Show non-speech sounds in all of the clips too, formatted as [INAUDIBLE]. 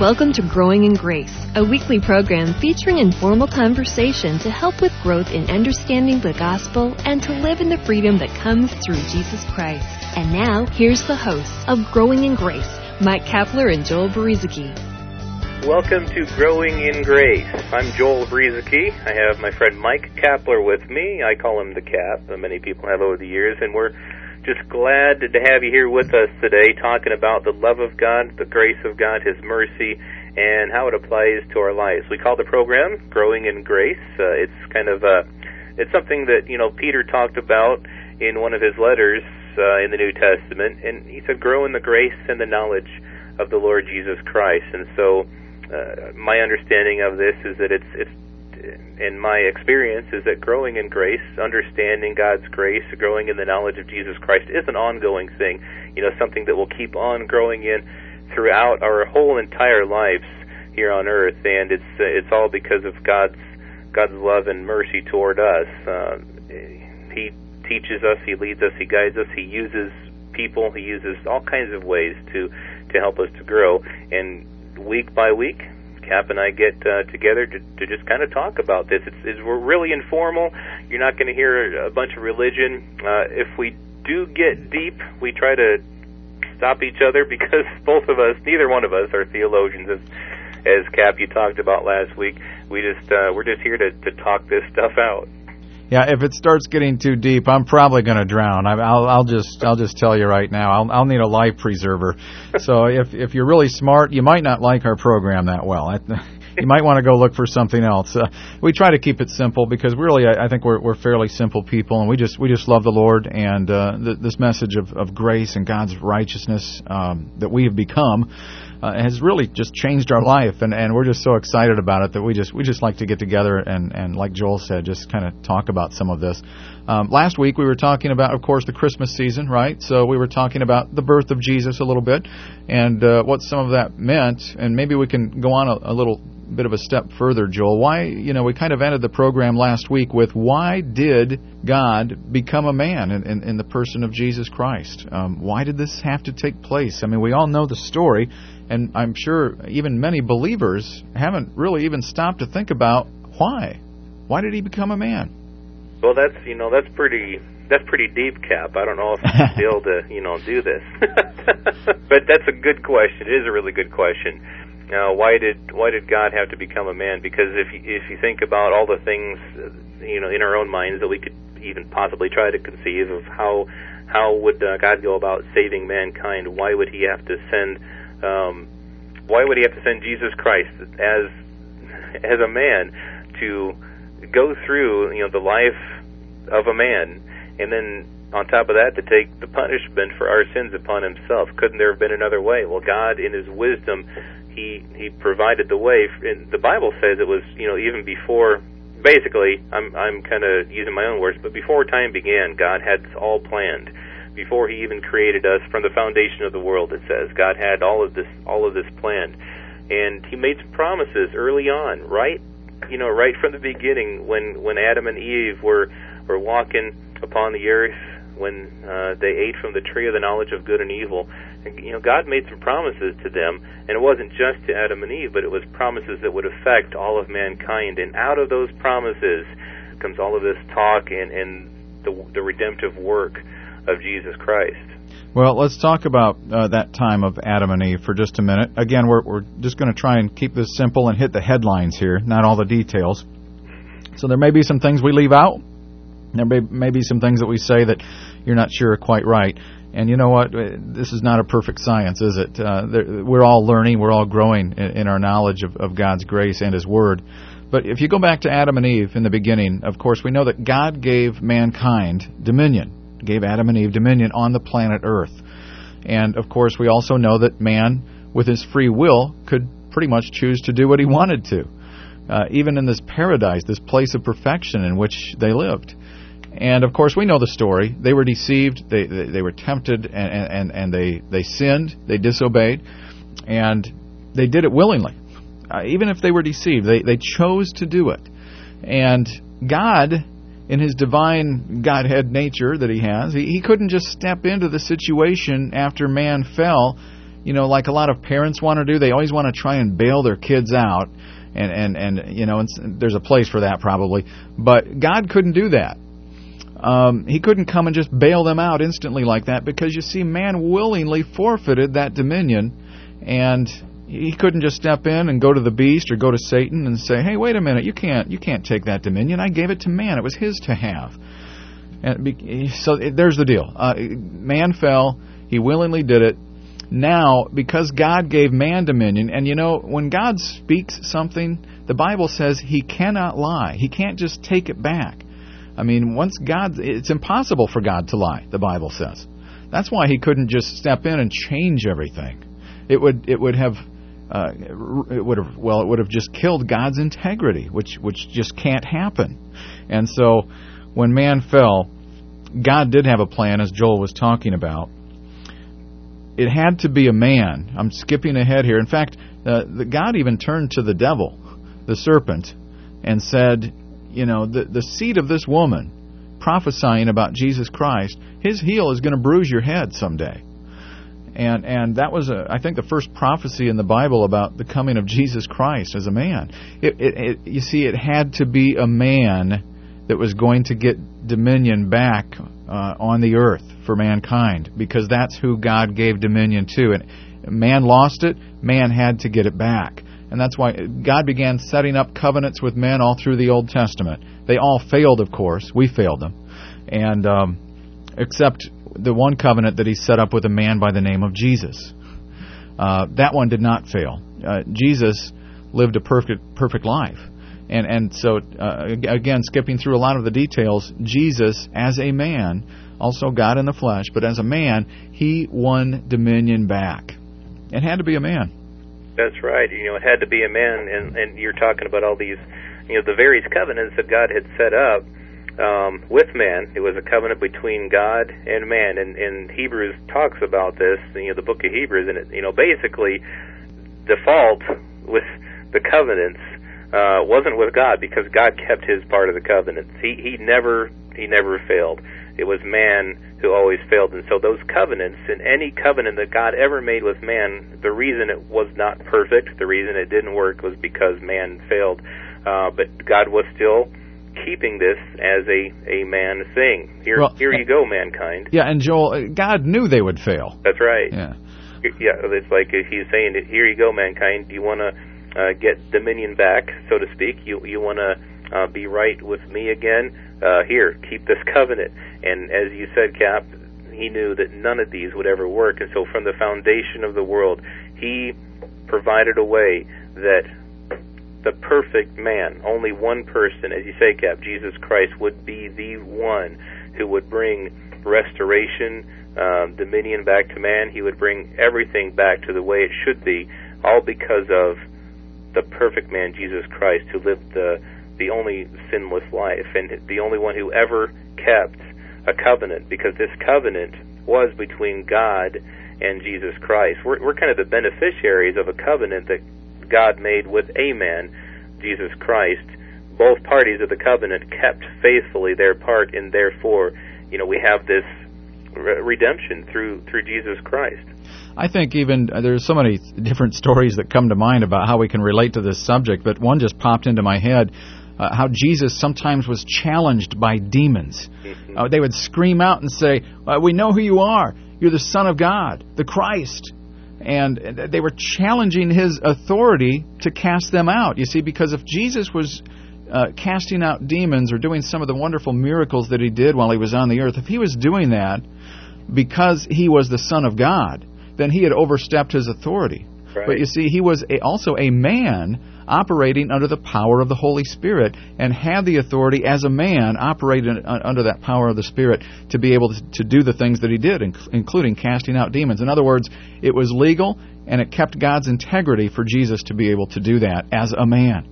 Welcome to Growing in Grace, a weekly program featuring informal conversation to help with growth in understanding the gospel and to live in the freedom that comes through Jesus Christ. And now, here's the hosts of Growing in Grace, Mike Kapler and Joel Brueseke. Welcome to Growing in Grace. I'm Joel Brueseke. I have my friend Mike Kapler with me. I call him the Cap, many people have over the years, and we're just glad to have you here with us today talking about the love of God, the grace of God, His mercy, and how it applies to our lives. We call the program Growing in Grace. Uh, it's kind of uh, it's something that, you know, Peter talked about in one of his letters uh, in the New Testament, and he said, grow in the grace and the knowledge of the Lord Jesus Christ. And so, uh, my understanding of this is that it's it's in my experience is that growing in grace, understanding God's grace, growing in the knowledge of Jesus Christ is an ongoing thing. You know, something that will keep on growing in throughout our whole entire lives here on earth, and it's uh, it's all because of God's God's love and mercy toward us. Uh, he teaches us, He leads us, He guides us, He uses people, He uses all kinds of ways to to help us to grow, and week by week, Cap and I get uh, together to, to just kind of talk about this. It's, it's we're really informal. You're not going to hear a bunch of religion. Uh, if we do get deep, we try to stop each other [LAUGHS] because both of us, neither one of us, are theologians. As, as Cap you talked about last week, we just uh, we're just here to to talk this stuff out. Yeah, if it starts getting too deep, I'm probably going to drown. I, will I'll just I'll just tell you right now. I'll I'll need a life preserver. [LAUGHS] so if if you're really smart, you might not like our program that well. I, you might want to go look for something else. Uh, we try to keep it simple because really, I, I think we're we're fairly simple people, and we just we just love the Lord and uh, th- this message of of grace and God's righteousness um, that we have become uh, has really just changed our life, and, and we're just so excited about it that we just we just like to get together and, and like Joel said, just kind of talk about some of this. Um, last week we were talking about, of course, the Christmas season, right? So we were talking about the birth of Jesus a little bit and uh, what some of that meant, and maybe we can go on a, a little bit of a step further, Joel. Why, you know, we kind of ended the program last week with why did God become a man in, in, in the person of Jesus Christ? Um, why did this have to take place? I mean, we all know the story, and I'm sure even many believers haven't really even stopped to think about why. Why did he become a man? Well, that's you know that's pretty that's pretty deep, Cap. I don't know if you'll be able to [LAUGHS] you know do this, [LAUGHS] but that's a good question. It is a really good question. Now, why did why did God have to become a man? Because if you, if you think about all the things you know in our own minds that we could even possibly try to conceive of how how would uh, God go about saving mankind? Why would He have to send um, why would he have to send Jesus Christ as as a man to go through you know the life of a man and then on top of that to take the punishment for our sins upon himself? Couldn't there have been another way? Well god in his wisdom he he provided the way. And the bible says it was you know even before basically i'm i'm kind of using my own words but before time began god had all planned before he even created us from the foundation of the world it says. God had all of this all of this planned. And he made some promises early on right you know right from the beginning when when adam and eve were were walking upon the earth when uh, they ate from the tree of the knowledge of good and evil. And, you know god made some promises to them and it wasn't just to adam and eve but it was promises that would affect all of mankind. And out of those promises comes all of this talk and and the, the redemptive work of Jesus Christ. Well, let's talk about uh, that time of Adam and Eve for just a minute. Again, we're, we're just going to try and keep this simple and hit the headlines here, not all the details. So there may be some things we leave out. There may, may be some things that we say that you're not sure are quite right. And you know what? This is not a perfect science, is it? Uh, we're all learning, we're all growing in, in our knowledge of, of God's grace and His Word. But if you go back to Adam and Eve in the beginning, of course, we know that God gave mankind dominion gave Adam and Eve dominion on the planet Earth. And of course, we also know that man, with his free will, could pretty much choose to do what he wanted to, uh, even in this paradise, this place of perfection in which they lived. And of course, we know the story. They were deceived, they, they, they were tempted, and, and, and they, they sinned, they disobeyed, and they did it willingly. Uh, even if they were deceived, they, they chose to do it. And God in his divine Godhead nature that he has, he, he couldn't just step into the situation after man fell you know, like a lot of parents want to do. They always want to try and bail their kids out, and and and you know, there's a place for that probably. But God couldn't do that. Um, he couldn't come and just bail them out instantly like that because you see, man willingly forfeited that dominion, and he couldn't just step in and go to the beast or go to Satan and say, "Hey, wait a minute, you can't you can't take that dominion. I gave it to man. It was his to have." And so there's the deal. Uh, man fell. He willingly did it. Now, because God gave man dominion, and you know, when God speaks something, the Bible says he cannot lie. He can't just take it back. I mean, once God, it's impossible for God to lie. The Bible says. That's why he couldn't just step in and change everything. It would it would have uh, it would have well it would have just killed God's integrity, which which just can't happen. And so when man fell, God did have a plan, as Joel was talking about. It had to be a man. I'm skipping ahead here. In fact, uh, the, God even turned to the devil, the serpent, and said, "You know, the the seed of this woman, prophesying about Jesus Christ, his heel is going to bruise your head someday." And and that was a, I think the first prophecy in the Bible about the coming of Jesus Christ as a man. It, it, it, you see, it had to be a man that was going to get dominion back uh, on the earth for mankind because that's who God gave dominion to. And man lost it, man had to get it back. And that's why God began setting up covenants with men all through the Old Testament. They all failed, of course. We failed them. And um, except the one covenant that he set up with a man by the name of Jesus. Uh, that one did not fail. Uh, Jesus lived a perfect perfect life. And and so uh, again, skipping through a lot of the details, Jesus as a man, also God in the flesh, but as a man, he won dominion back. It had to be a man. That's right. You know, it had to be a man, and and you're talking about all these, you know, the various covenants that God had set up um, with man. It was a covenant between God and man, and, and Hebrews talks about this. You know, the book of Hebrews, and it, you know, basically, the fault with the covenants uh, wasn't with God because God kept His part of the covenant. He He never He never failed. It was man who always failed, and so those covenants and any covenant that God ever made with man, the reason it was not perfect, the reason it didn't work, was because man failed. Uh, but God was still keeping this as a a man thing. Here, well, here you go, mankind. Yeah, and Joel, uh, God knew they would fail. That's right. Yeah, yeah. It's like He's saying, "Here you go, mankind. Do you want to?" uh, get dominion back, so to speak. You you want to uh, be right with me again? Uh, here, keep this [LAUGHS] covenant. And as you said, Cap, he knew that none of these would ever work, and so from the foundation of the world, he provided a way that the perfect man, only one person, as you say, Cap, Jesus Christ, would be the one who would bring restoration, um, dominion back to man. He would bring everything back to the way it should be, all because of the perfect man, Jesus Christ, who lived the the only sinless life and the only one who ever kept a covenant, because this covenant was between God and Jesus Christ. We're, we're kind of the beneficiaries of a covenant that God made with a man, Jesus Christ. Both parties of the covenant kept faithfully their part, and therefore, you know, we have this redemption through through Jesus Christ. I think even uh, there's so many [LAUGHS] different stories that come to mind about how we can relate to this subject, but one just popped into my head. Uh, how Jesus sometimes was challenged by demons. Mm-hmm. Uh, they would scream out and say, uh, "We know who you are. You're the Son of God, the Christ." And they were challenging his authority to cast them out. You see, because if Jesus was uh, casting out demons or doing some of the wonderful miracles that he did while he was on the earth, if he was doing that because he was the Son of God, then he had overstepped his authority. Right. But you see, he was a, also a man operating under the power of the Holy Spirit and had the authority as a man operating under that power of the Spirit to be able to, to do the things that he did, including casting out demons. In other words, it was legal and it kept God's integrity for Jesus to be able to do that as a man.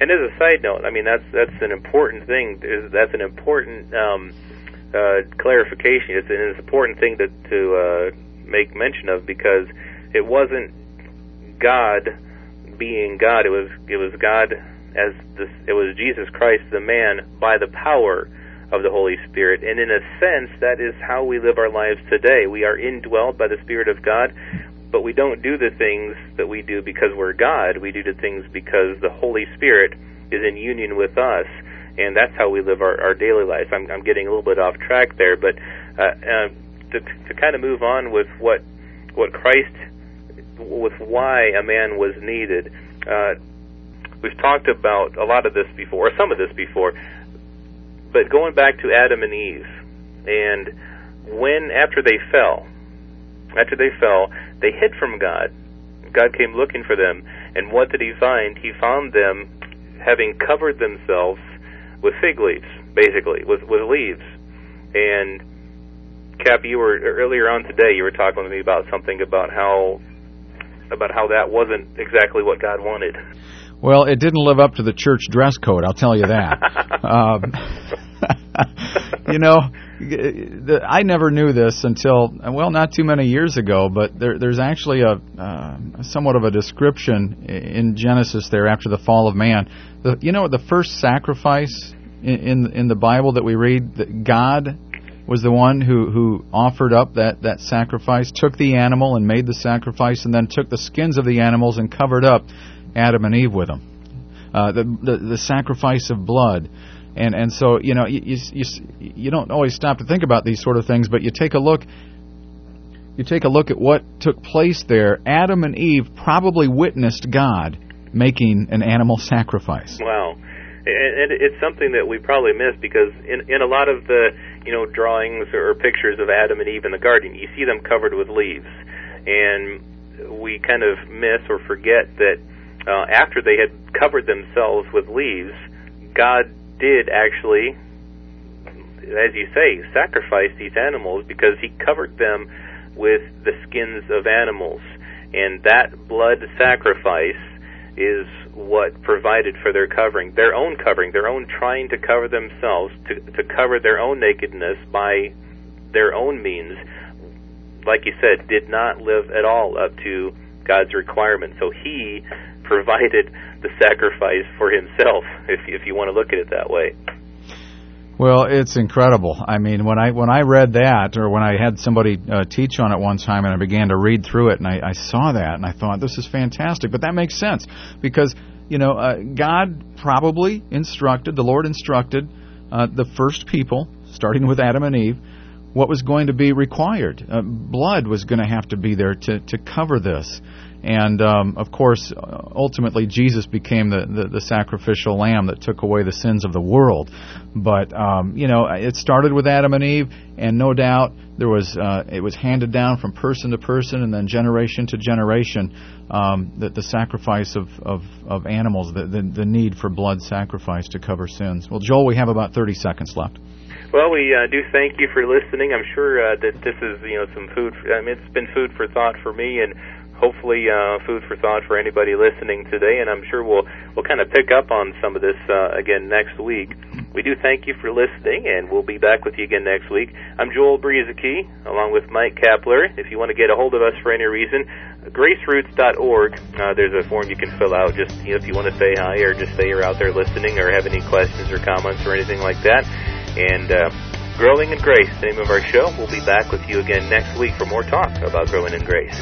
And as a side note, I mean that's that's an important thing. That's an important um, uh, clarification. It's an important thing to to uh, make mention of because it wasn't God being God. It was it was God as this. It was Jesus Christ, the man, by the power of the Holy Spirit. And in a sense, that is how we live our lives today. We are indwelled by the Spirit of God. but we don't do the things that we do because we're God. We do the things because the Holy Spirit is in union with us, and that's how we live our, our daily life. I'm, I'm getting a little bit off track there, but uh, uh, to, to kind of move on with what what Christ, with why a man was needed. Uh, we've talked about a lot of this before, or some of this before, but going back to Adam and Eve, and when after they fell, after they fell, they hid from God. God came looking for them, and what did He find? He found them having covered themselves with fig leaves, basically, with with leaves. And Cap, you were earlier on today. You were talking to me about something about how about how that wasn't exactly what God wanted. Well, it didn't live up to the church dress code. I'll tell you that. [LAUGHS] um, [LAUGHS] you know, I never knew this until well, not too many years ago. But there, there's actually a uh, somewhat of a description in Genesis there after the fall of man. The, you know, the first sacrifice in, in in the Bible that we read, that God was the one who who offered up that that sacrifice, took the animal and made the sacrifice, and then took the skins of the animals and covered up Adam and Eve with them. Uh, the, the the sacrifice of blood and and so you know you, you you don't always stop to think about these sort of things, but you take a look. You take a look at what took place there. Adam and Eve probably witnessed God making an animal sacrifice. Wow, and it's something that we probably miss because in in a lot of the you know drawings or pictures of Adam and Eve in the garden, you see them covered with leaves, and we kind of miss or forget that uh, after they had covered themselves with leaves, God did actually, as you say, sacrifice these animals because he covered them with the skins of animals. And that blood sacrifice is what provided for their covering, their own covering, their own trying to cover themselves, to, to cover their own nakedness by their own means, like you said, did not live at all up to God's requirement. So he provided the sacrifice for himself, [LAUGHS] if if you want to look at it that way. Well, it's incredible. I mean, when I when I read that, or when I had somebody uh, teach on it one time, and I began to read through it, and I, I saw that, and I thought this is fantastic. But that makes sense because you know uh, God probably instructed the Lord instructed uh, the first people, starting with Adam and Eve, what was going to be required. Uh, blood was going to have to be there to to cover this. And um, of course, ultimately, Jesus became the, the, the, sacrificial lamb that took away the sins of the world. But um, you know, it started with Adam and Eve, and no doubt there was uh, it was handed down from person to person, and then generation to generation. Um, that the sacrifice of, of, of animals, the, the the need for blood sacrifice to cover sins. Well, Joel, we have about 30 seconds left. Well, we uh, do thank you for listening. I'm sure uh, that this is, you know, some food. For, I mean, it's been food for thought for me, and hopefully uh, food for thought for anybody listening today, and I'm sure we'll we'll kind of pick up on some of this uh, again next week. We do thank you for listening, and we'll be back with you again next week. I'm Joel Brueseke, along with Mike Kapler. If you want to get a hold of us for any reason, graceroots.org. Uh, there's a form you can fill out. Just you know, if you want to say hi, or just say you're out there listening, or have any questions or comments or anything like that. And uh, Growing in Grace, the name of our show. We'll be back with you again next week for more talk about growing in grace.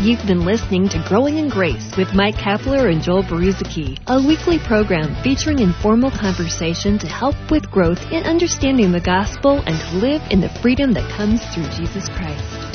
You've been listening to Growing in Grace with Mike Kapler and Joel Brueseke, a weekly program featuring informal conversation to help with growth in understanding the gospel and to live in the freedom that comes through Jesus Christ.